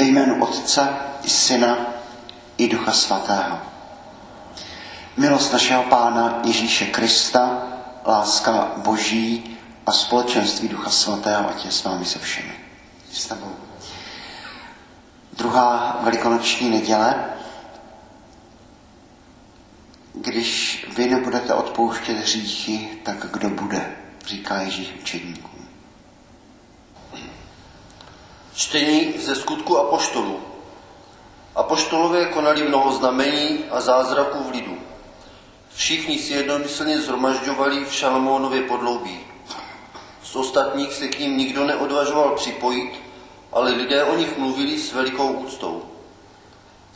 Ve jménu Otce i Syna i Ducha Svatého. Milost našeho Pána Ježíše Krista, láska Boží a společenství Ducha Svatého, ať je s vámi se všemi. S tebou. Druhá velikonoční neděle, když vy nebudete odpouštět hříchy, tak kdo bude, říká Ježíš učedníkům. Čtení ze skutku apoštolů. Apoštolové konali mnoho znamení a zázraků v lidu. Všichni si jednomyslně zhromažďovali v Šalamónově podloubí. Z ostatních se k ním nikdo neodvažoval připojit, ale lidé o nich mluvili s velikou úctou.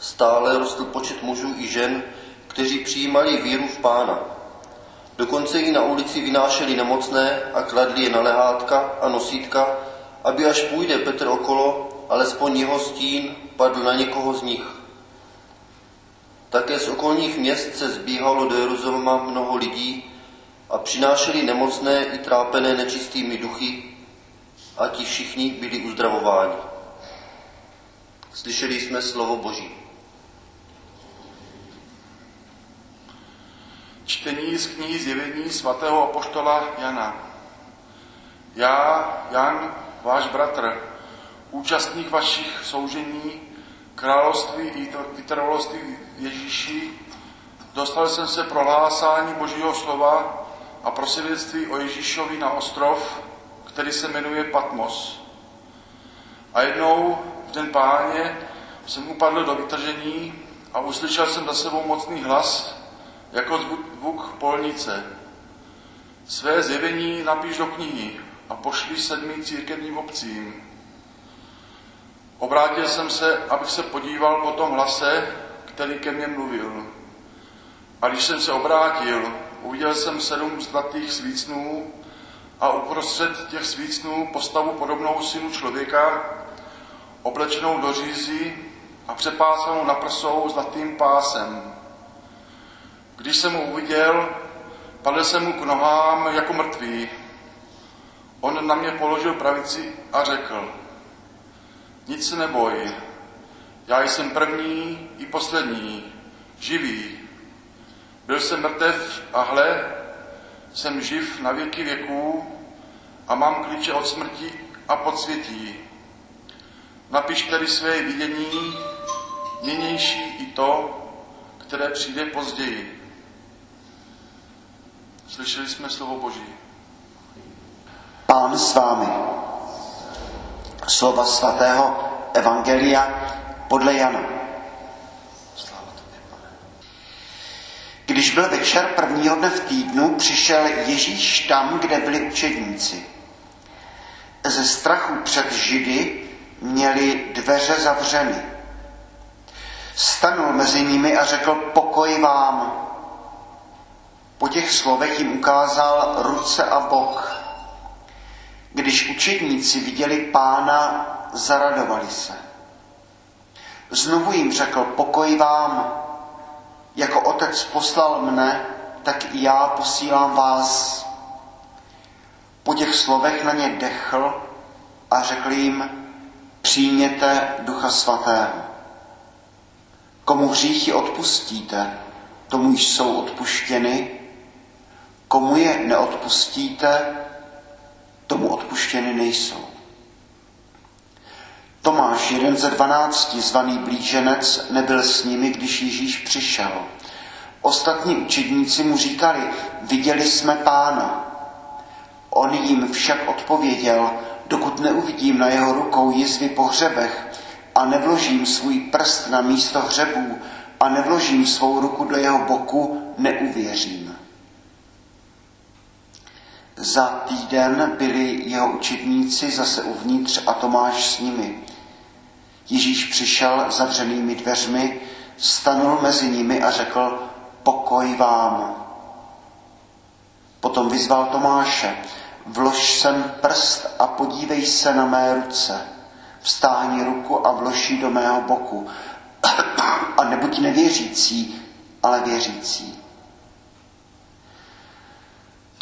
Stále rostl počet mužů i žen, kteří přijímali víru v pána. Dokonce i na ulici vynášeli nemocné a kladli je na lehátka a nosítka, aby až půjde Petr okolo, alespoň jeho stín padl na někoho z nich. Také z okolních měst se zbíhalo do Jeruzaléma mnoho lidí a přinášeli nemocné i trápené nečistými duchy a ti všichni byli uzdravováni. Slyšeli jsme slovo Boží. Čtení z knihy Zjevení svatého apoštola Jana. Já, Jan, váš bratr, účastník vašich soužení, království i vytrvalosti Ježíši, dostal jsem se prohlásání Božího slova a prosvědectví o Ježíšovi na ostrov, který se jmenuje Patmos. A jednou v den páně jsem upadl do vytržení a uslyšel jsem za sebou mocný hlas, jako zvuk polnice. Své zjevení napíš do knihy a pošli sedmi církevním obcím. Obrátil jsem se, abych se podíval po tom hlase, který ke mně mluvil. A když jsem se obrátil, uviděl jsem sedm zlatých svícnů a uprostřed těch svícnů postavu podobnou synu člověka, oblečenou do řízy a přepásanou na prsou zlatým pásem. Když jsem mu uviděl, padl jsem mu k nohám jako mrtvý. On na mě položil pravici a řekl, nic se neboj, já jsem první i poslední, živý. Byl jsem mrtev a hle, jsem živ na věky věků a mám klíče od smrti a podsvětí. Napiš tedy své vidění, nynější i to, které přijde později. Slyšeli jsme slovo Boží. Pán s vámi. Slova svatého Evangelia podle Jana. Když byl večer prvního dne v týdnu, přišel Ježíš tam, kde byli učedníci. Ze strachu před Židy měli dveře zavřeny. Stanul mezi nimi a řekl pokoj vám. Po těch slovech jim ukázal ruce a bok. Když učedníci viděli pána, zaradovali se. Znovu jim řekl, pokoj vám, jako otec poslal mne, tak i já posílám vás. Po těch slovech na ně dechl a řekl jim, přijměte ducha svatého. Komu hříchy odpustíte, tomu jsou odpuštěny, komu je neodpustíte, tomu odpuštěny nejsou. Tomáš, jeden ze dvanácti, zvaný blíženec, nebyl s nimi, když Ježíš přišel. Ostatní učedníci mu říkali, viděli jsme pána. On jim však odpověděl, dokud neuvidím na jeho rukou jizvy po hřebech a nevložím svůj prst na místo hřebů a nevložím svou ruku do jeho boku, neuvěřím. Za týden byli jeho učedníci zase uvnitř a Tomáš s nimi. Ježíš přišel zavřenými dveřmi, stanul mezi nimi a řekl, pokoj vám. Potom vyzval Tomáše, vlož sem prst a podívej se na mé ruce. Vstáhni ruku a vloží do mého boku. A nebuď nevěřící, ale věřící.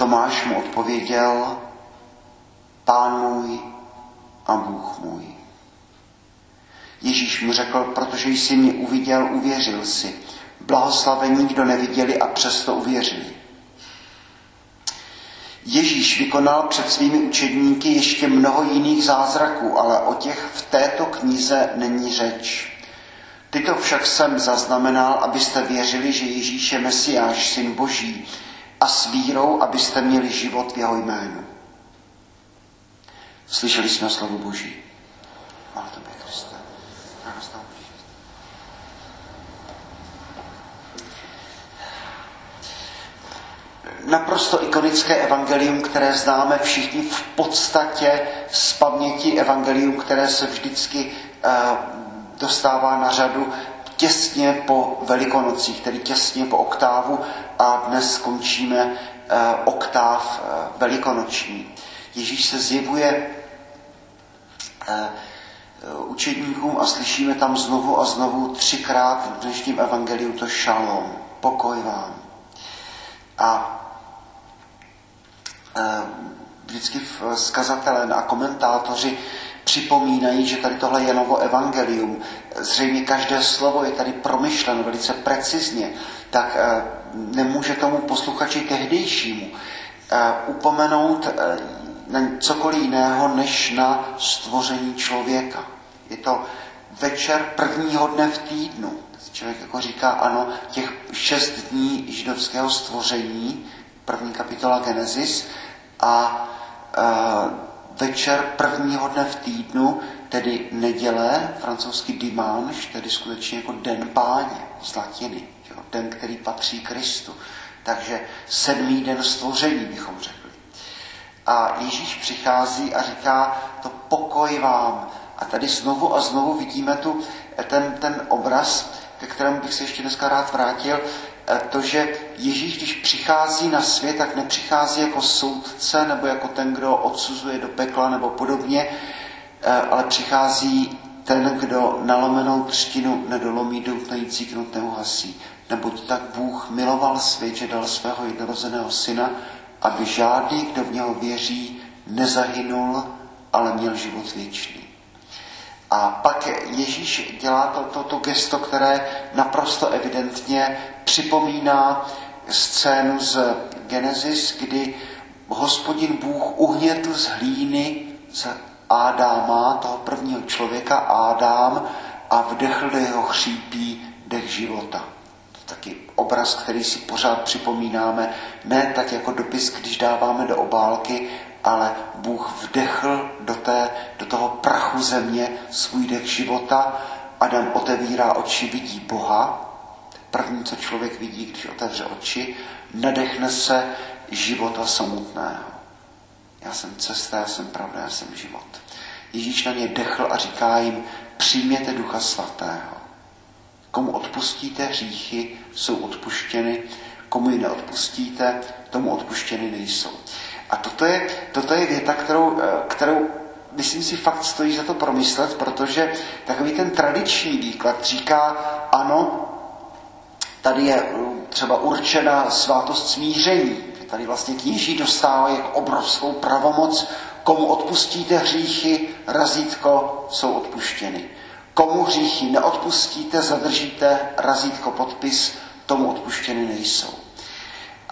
Tomáš mu odpověděl, Pán můj a Bůh můj. Ježíš mu řekl, protože jsi mě uviděl, uvěřil si. Blahoslavení, kdo neviděli a přesto uvěřili. Ježíš vykonal před svými učedníky ještě mnoho jiných zázraků, ale o těch v této knize není řeč. Tyto však jsem zaznamenal, abyste věřili, že Ježíš je Mesiáš, syn Boží, a s vírou, abyste měli život v jeho jménu. Slyšeli jsme slovo Boží. Chvála tobě, Kriste. Naprosto ikonické evangelium, které známe všichni v podstatě z paměti evangelium, které se vždycky uh, dostává na řadu těsně po Velikonocích, tedy těsně po oktávu a dnes skončíme uh, oktáv uh, velikonoční. Ježíš se zjevuje uh, učedníkům a slyšíme tam znovu a znovu třikrát v dnešním evangeliu to šalom, pokoj vám. A vždycky skazatelé a komentátoři připomínají, že tady tohle je novo evangelium. Zřejmě každé slovo je tady promyšleno velice precizně, tak nemůže tomu posluchači tehdejšímu upomenout na cokoliv jiného, než na stvoření člověka. Je to večer prvního dne v týdnu. Člověk jako říká, ano, těch šest dní židovského stvoření, první kapitola Genesis, a večer prvního dne v týdnu, tedy neděle, francouzský dimanche, tedy skutečně jako den páně, z latiny, jo, den, který patří Kristu. Takže sedmý den stvoření bychom řekli. A Ježíš přichází a říká to pokoj vám. A tady znovu a znovu vidíme tu, ten, ten obraz, ke kterému bych se ještě dneska rád vrátil, to, že Ježíš, když přichází na svět, tak nepřichází jako soudce nebo jako ten, kdo odsuzuje do pekla nebo podobně, eh, ale přichází ten, kdo nalomenou třtinu nedolomí, doutnající knut neuhasí. Neboť tak Bůh miloval svět, že dal svého jednorozeného syna, aby žádný, kdo v něho věří, nezahynul, ale měl život věčný. A pak Ježíš dělá to, to, to gesto, které naprosto evidentně připomíná scénu z Genesis, kdy hospodin Bůh uhnětl z hlíny z Ádáma, toho prvního člověka, Ádám, a vdechl do jeho chřípí dech života. To taky obraz, který si pořád připomínáme, ne tak jako dopis, když dáváme do obálky, ale Bůh vdechl do, té, do toho prachu země svůj dech života. Adam otevírá oči, vidí Boha. První, co člověk vidí, když otevře oči, nadechne se života samotného. Já jsem cesta, já jsem pravda, já jsem život. Ježíš na ně dechl a říká jim, přijměte ducha svatého. Komu odpustíte hříchy, jsou odpuštěny, komu ji neodpustíte, tomu odpuštěny nejsou. A toto je, toto je věta, kterou, eh, kterou myslím si fakt stojí za to promyslet, protože takový ten tradiční výklad říká, ano, tady je eh, třeba určena svátost smíření. Tady vlastně kněží dostávají jako obrovskou pravomoc, komu odpustíte hříchy, razítko, jsou odpuštěny. Komu hříchy neodpustíte, zadržíte, razítko, podpis, tomu odpuštěny nejsou.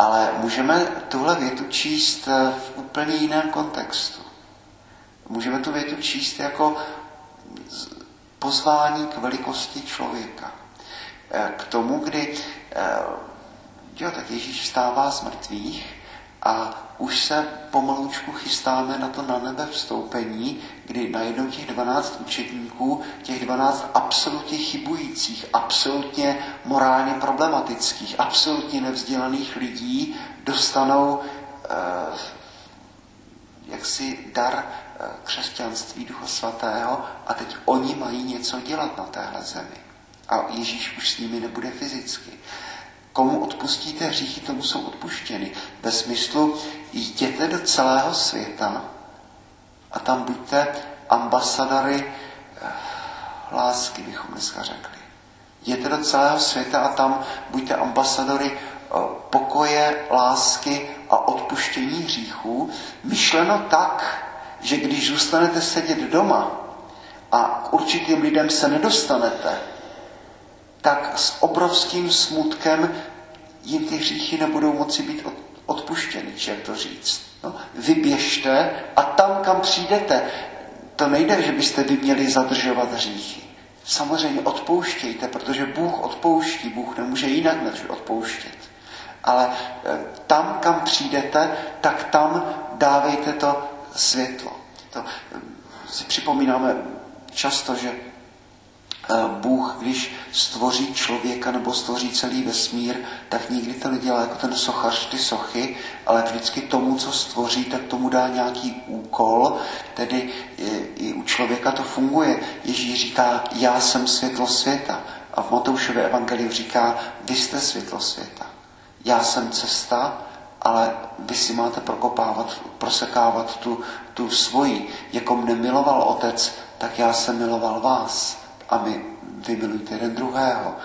Ale můžeme tuhle větu číst eh, v úplně jiném kontextu. Můžeme tu větu číst jako pozvání k velikosti člověka. Eh, k tomu, kdy eh, jo, tak Ježíš vstává z mrtvých a už se pomalučku chystáme na to na nebe vstoupení, kdy najednou těch 12 učedníků, těch 12 absolutně chybujících, absolutně morálně problematických, absolutně nevzdělaných lidí dostanou eh, jaksi dar eh, křesťanství Ducha Svatého a teď oni mají něco dělat na téhle zemi. A Ježíš už s nimi nebude fyzicky. Komu odpustíte hříchy, tomu jsou odpuštěny. Ve smyslu, jděte do celého světa a tam buďte ambasadory eh, lásky, bychom dneska řekli. Jděte do celého světa a tam buďte ambasadory eh, pokoje, lásky a odpuštění hříchů. Myšleno tak, že když zůstanete sedět doma a k určitým lidem se nedostanete, tak s obrovským smutkem jim ty hříchy nebudou moci být odpuštěny, či jak to říct. No, vyběžte a tam, kam přijdete, to nejde, že byste vy měli zadržovat hříchy. Samozřejmě odpouštějte, protože Bůh odpouští, Bůh nemůže jinak než odpouštět. Ale eh, tam, kam přijdete, tak tam dávejte to světlo. To eh, si připomínáme často, že Bůh, když stvoří člověka nebo stvoří celý vesmír, tak nikdy to nedělá jako ten sochař ty sochy, ale vždycky tomu, co stvoří, tak tomu dá nějaký úkol, tedy i u člověka to funguje. Ježíš říká, já jsem světlo světa. A v Matoušově evangeliu říká, vy jste světlo světa. Já jsem cesta, ale vy si máte prokopávat, prosekávat tu, tu svoji. Jako mne miloval otec, tak já jsem miloval vás. A my vy milujte jeden druhého.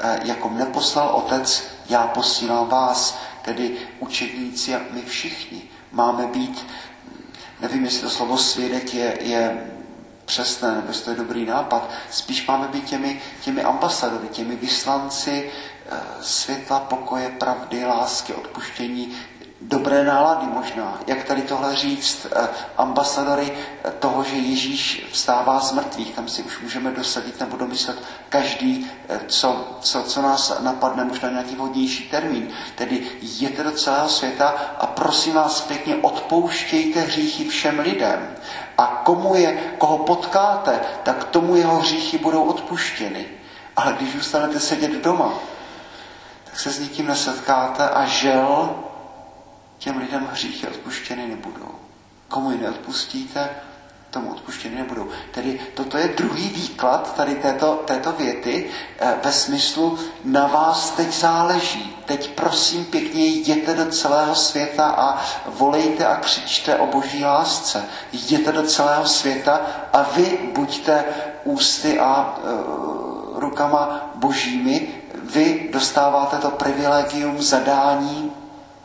E, jako mne poslal otec, já posílám vás, tedy učedníci a my všichni. Máme být, nevím, jestli to slovo svědek je, je přesné, nebo jestli to je dobrý nápad, spíš máme být těmi, těmi ambasadory, těmi vyslanci eh, světla, pokoje, pravdy, lásky, odpuštění, dobré nálady možná. Jak tady tohle říct, eh, ambasadory eh, toho, že Ježíš vstává z mrtvých, tam si už můžeme dosadit nebo domyslet každý, co, co, co nás napadne, možná nějaký vhodnější termín. Tedy jděte do celého světa a prosím vás pěkně, odpouštějte hříchy všem lidem. A komu je, koho potkáte, tak tomu jeho hříchy budou odpuštěny. Ale když zůstanete sedět doma, tak se s nikým nesetkáte a žel těm lidem hříchy odpuštěny nebudou. Komu je neodpustíte, tomu odpuštěny nebudou. Tedy toto je druhý výklad tady této, této věty eh, ve smyslu na vás teď záleží. Teď prosím pěkně jděte do celého světa a volejte a křičte o boží lásce. Jděte do celého světa a vy buďte ústy a e, rukama božími. Vy dostáváte to privilegium zadání,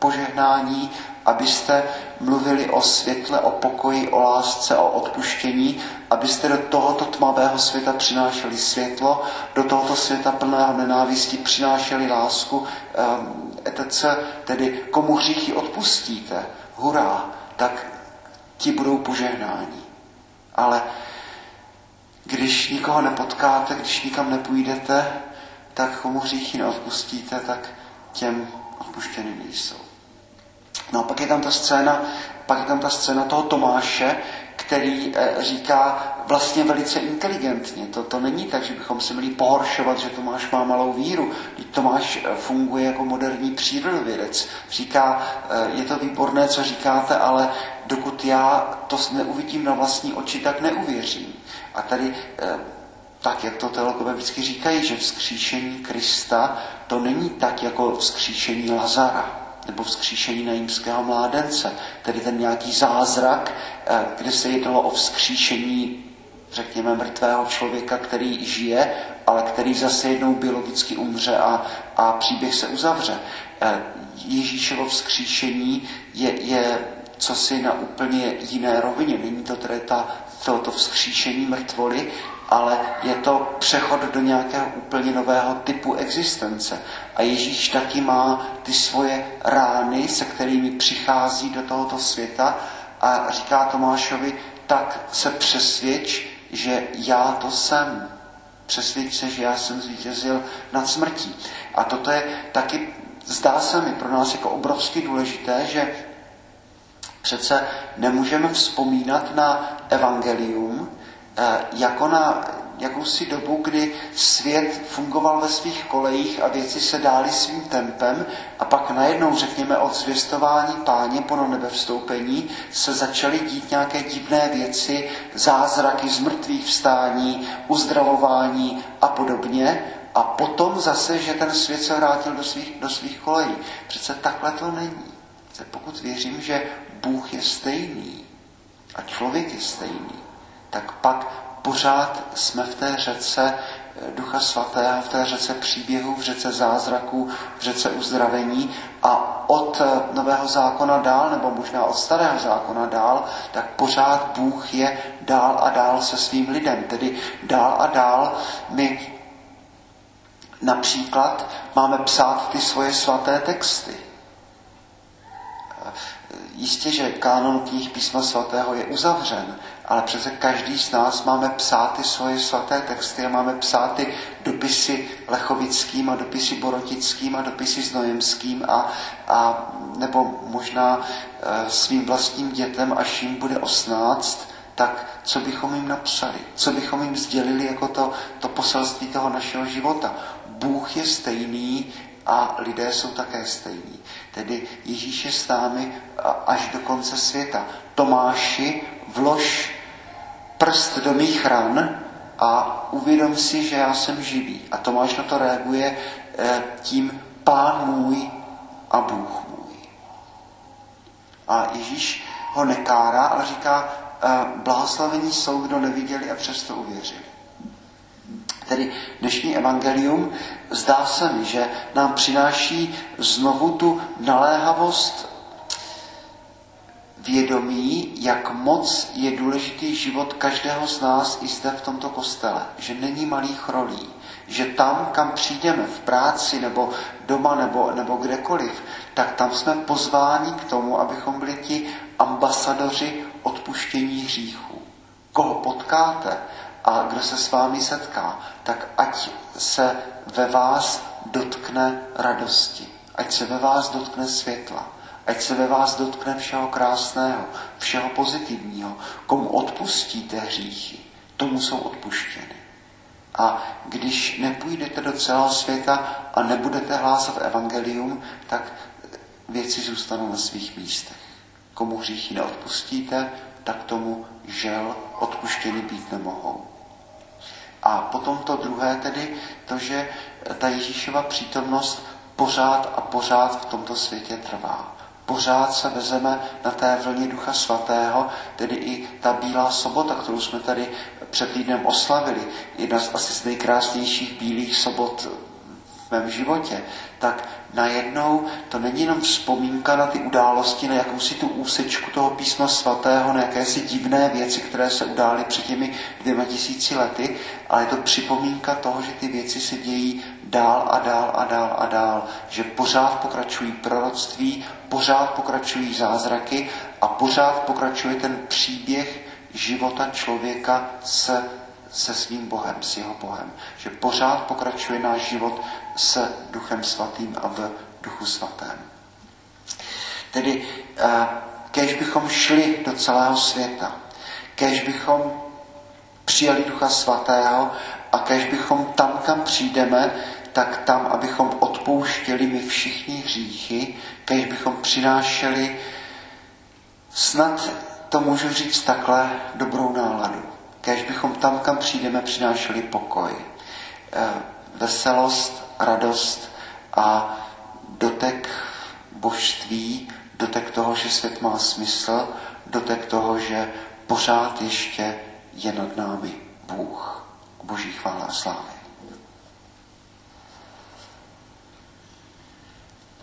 požehnání, abyste mluvili o světle, o pokoji, o lásce, o odpuštění, abyste do tohoto tmavého světa přinášeli světlo, do tohoto světa plného nenávisti přinášeli lásku, um, etc. Tedy komu hříchy odpustíte, hurá, tak ti budou požehnáni. Ale když nikoho nepotkáte, když nikam nepůjdete, tak komu hříchy neodpustíte, tak těm odpuštěny nejsou. No a pak je tam ta scéna, pak je tam ta scéna toho Tomáše, který e, říká vlastně velice inteligentně. To, to není tak, že bychom si měli pohoršovat, že Tomáš má malou víru. Tomáš eh, funguje jako moderní přírodovědec. Říká, e, je to výborné, co říkáte, ale dokud já to neuvidím na vlastní oči, tak neuvěřím. A tady tak, jak to teologové vždycky říkají, že vzkříšení Krista to není tak jako vzkříšení Lazara nebo vzkříšení najímského mládence, tedy ten nějaký zázrak, eh, kde se jednalo o vzkříšení, řekněme, mrtvého člověka, který žije, ale který zase jednou biologicky umře a, a příběh se uzavře. Eh, Ježíšovo vzkříšení je, je cosi na úplně jiné rovině. Není to tedy ta, to, to vzkříšení mrtvoly, ale je to přechod do nějakého úplně nového typu existence. A Ježíš taky má ty svoje rány, se kterými přichází do tohoto světa a říká Tomášovi, tak se přesvědč, že já to jsem. Přesvědč se, že já jsem zvítězil nad smrtí. A toto je taky, zdá se mi pro nás jako obrovsky důležité, že přece nemůžeme vzpomínat na evangelium, jako na jakousi dobu, kdy svět fungoval ve svých kolejích a věci se dály svým tempem a pak najednou, řekněme, od zvěstování páně po nebevstoupení se začaly dít nějaké divné věci, zázraky z mrtvých vstání, uzdravování a podobně. A potom zase, že ten svět se vrátil do svých, do svých kolejí. Přece takhle to není. Pokud věřím, že Bůh je stejný a člověk je stejný, tak pak pořád jsme v té řece eh, Ducha Svatého, v té řece příběhu, v řece zázraků, v řece uzdravení a od eh, Nového zákona dál, nebo možná od Starého zákona dál, tak pořád Bůh je dál a dál se svým lidem. Tedy dál a dál my například máme psát ty svoje svaté texty. Jistě, že kánon knih písma svatého je uzavřen, ale přece každý z nás máme psát ty svoje svaté texty a máme psát ty dopisy lechovickým a dopisy borotickým a dopisy znojemským a, a nebo možná e, svým vlastním dětem, až jim bude osnáct, tak co bychom jim napsali, co bychom jim sdělili jako to, to poselství toho našeho života. Bůh je stejný a lidé jsou také stejní. Tedy Ježíš je s námi až do konce světa. Tomáši, vlož prst do mých ran a uvědom si, že já jsem živý. A Tomáš na to reaguje eh, tím pán můj a Bůh můj. A Ježíš ho nekárá, ale říká, eh, blahoslavení jsou, kdo neviděli a přesto uvěřili. Tedy dnešní evangelium zdá se mi, že nám přináší znovu tu naléhavost vědomí, jak moc je důležitý život každého z nás i zde v tomto kostele. Že není malých rolí. Že tam, kam přijdeme, v práci nebo doma nebo, nebo kdekoliv, tak tam jsme pozváni k tomu, abychom byli ti ambasadoři odpuštění hříchů. Koho potkáte, a kdo se s vámi setká, tak ať se ve vás dotkne radosti, ať se ve vás dotkne světla, ať se ve vás dotkne všeho krásného, všeho pozitivního. Komu odpustíte hříchy, tomu jsou odpuštěny. A když nepůjdete do celého světa a nebudete hlásat evangelium, tak věci zůstanou na svých místech. Komu hříchy neodpustíte, tak tomu žel odpuštěny být nemohou. A potom to druhé tedy, to, že ta Ježíšova přítomnost pořád a pořád v tomto světě trvá. Pořád se vezeme na té vlně Ducha Svatého, tedy i ta Bílá sobota, kterou jsme tady před týdnem oslavili, jedna z asi z nejkrásnějších bílých sobot v mém životě, tak najednou to není jenom vzpomínka na ty události, na jakousi tu úsečku toho písma svatého, na jakési divné věci, které se udály před těmi dvěma tisíci lety, ale je to připomínka toho, že ty věci se dějí dál a dál a dál a dál, že pořád pokračují proroctví, pořád pokračují zázraky a pořád pokračuje ten příběh života člověka se se svým Bohem, s jeho Bohem. Že pořád pokračuje náš život s Duchem Svatým a v Duchu Svatém. Tedy eh, kež bychom šli do celého světa, kež bychom přijali Ducha Svatého a kež bychom tam, kam přijdeme, tak tam, abychom odpouštěli my všichni hříchy, kež bychom přinášeli, snad to můžu říct takhle, dobrou náladu. Kež bychom tam, kam přijdeme, přinášeli pokoj, eh, veselost, radost a dotek božství, dotek toho, že svět má smysl, dotek toho, že pořád ještě je nad námi Bůh. Boží chvála a slávy.